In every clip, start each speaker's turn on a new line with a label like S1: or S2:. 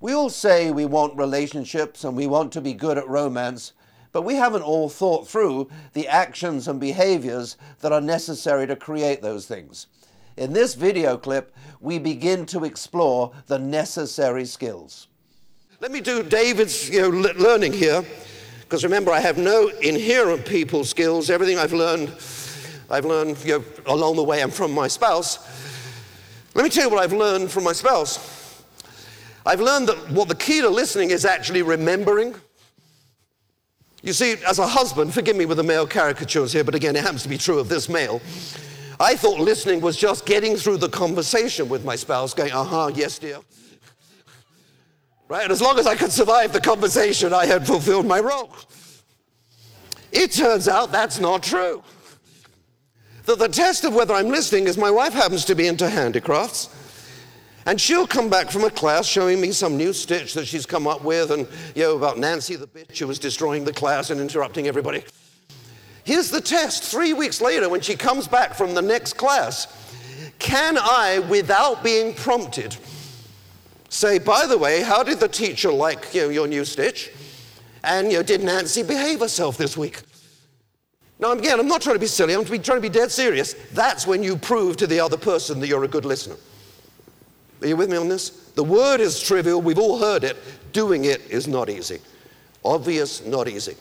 S1: We all say we want relationships and we want to be good at romance, but we haven't all thought through the actions and behaviors that are necessary to create those things. In this video clip, we begin to explore the necessary skills.
S2: Let me do David's you know, learning here, because remember, I have no inherent people skills. Everything I've learned, I've learned you know, along the way and from my spouse. Let me tell you what I've learned from my spouse. I've learned that what the key to listening is actually remembering. You see, as a husband, forgive me with the male caricatures here, but again, it happens to be true of this male. I thought listening was just getting through the conversation with my spouse, going, uh huh, yes, dear. Right? And as long as I could survive the conversation, I had fulfilled my role. It turns out that's not true. That the test of whether I'm listening is my wife happens to be into handicrafts. And she'll come back from a class showing me some new stitch that she's come up with, and you know, about Nancy the bitch who was destroying the class and interrupting everybody. Here's the test three weeks later when she comes back from the next class. Can I, without being prompted, say, by the way, how did the teacher like you know, your new stitch? And you know, did Nancy behave herself this week? Now, again, I'm not trying to be silly, I'm trying to be dead serious. That's when you prove to the other person that you're a good listener. Are you with me on this? The word is trivial, we've all heard it. Doing it is not easy. Obvious, not easy.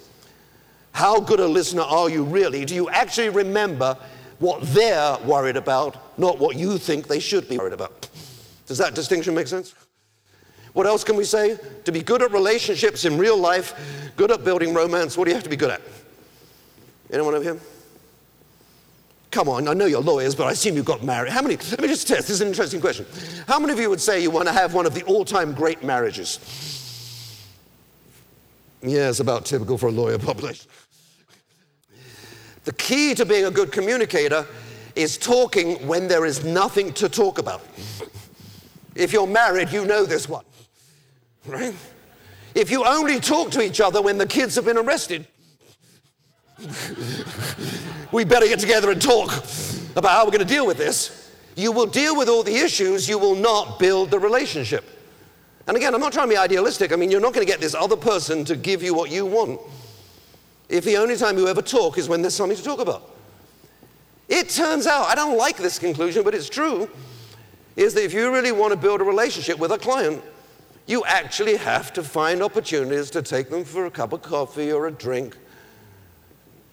S2: How good a listener are you really? Do you actually remember what they're worried about, not what you think they should be worried about? Does that distinction make sense? What else can we say? To be good at relationships in real life, good at building romance, what do you have to be good at? Anyone over here? Come on, I know you're lawyers, but I assume you got married. How many? Let me just test. This is an interesting question. How many of you would say you want to have one of the all time great marriages? Yeah, it's about typical for a lawyer population. The key to being a good communicator is talking when there is nothing to talk about. If you're married, you know this one, right? If you only talk to each other when the kids have been arrested, we better get together and talk about how we're going to deal with this. You will deal with all the issues, you will not build the relationship. And again, I'm not trying to be idealistic. I mean, you're not going to get this other person to give you what you want if the only time you ever talk is when there's something to talk about. It turns out, I don't like this conclusion, but it's true, is that if you really want to build a relationship with a client, you actually have to find opportunities to take them for a cup of coffee or a drink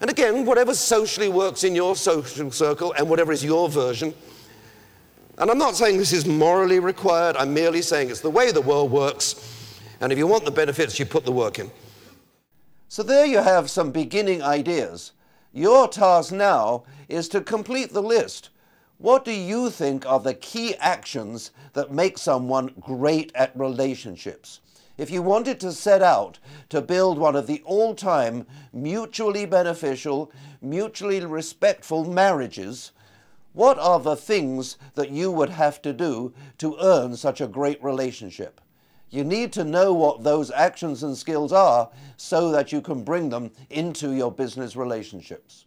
S2: and again, whatever socially works in your social circle and whatever is your version. And I'm not saying this is morally required, I'm merely saying it's the way the world works. And if you want the benefits, you put the work in.
S1: So there you have some beginning ideas. Your task now is to complete the list. What do you think are the key actions that make someone great at relationships? If you wanted to set out to build one of the all time mutually beneficial, mutually respectful marriages, what are the things that you would have to do to earn such a great relationship? You need to know what those actions and skills are so that you can bring them into your business relationships.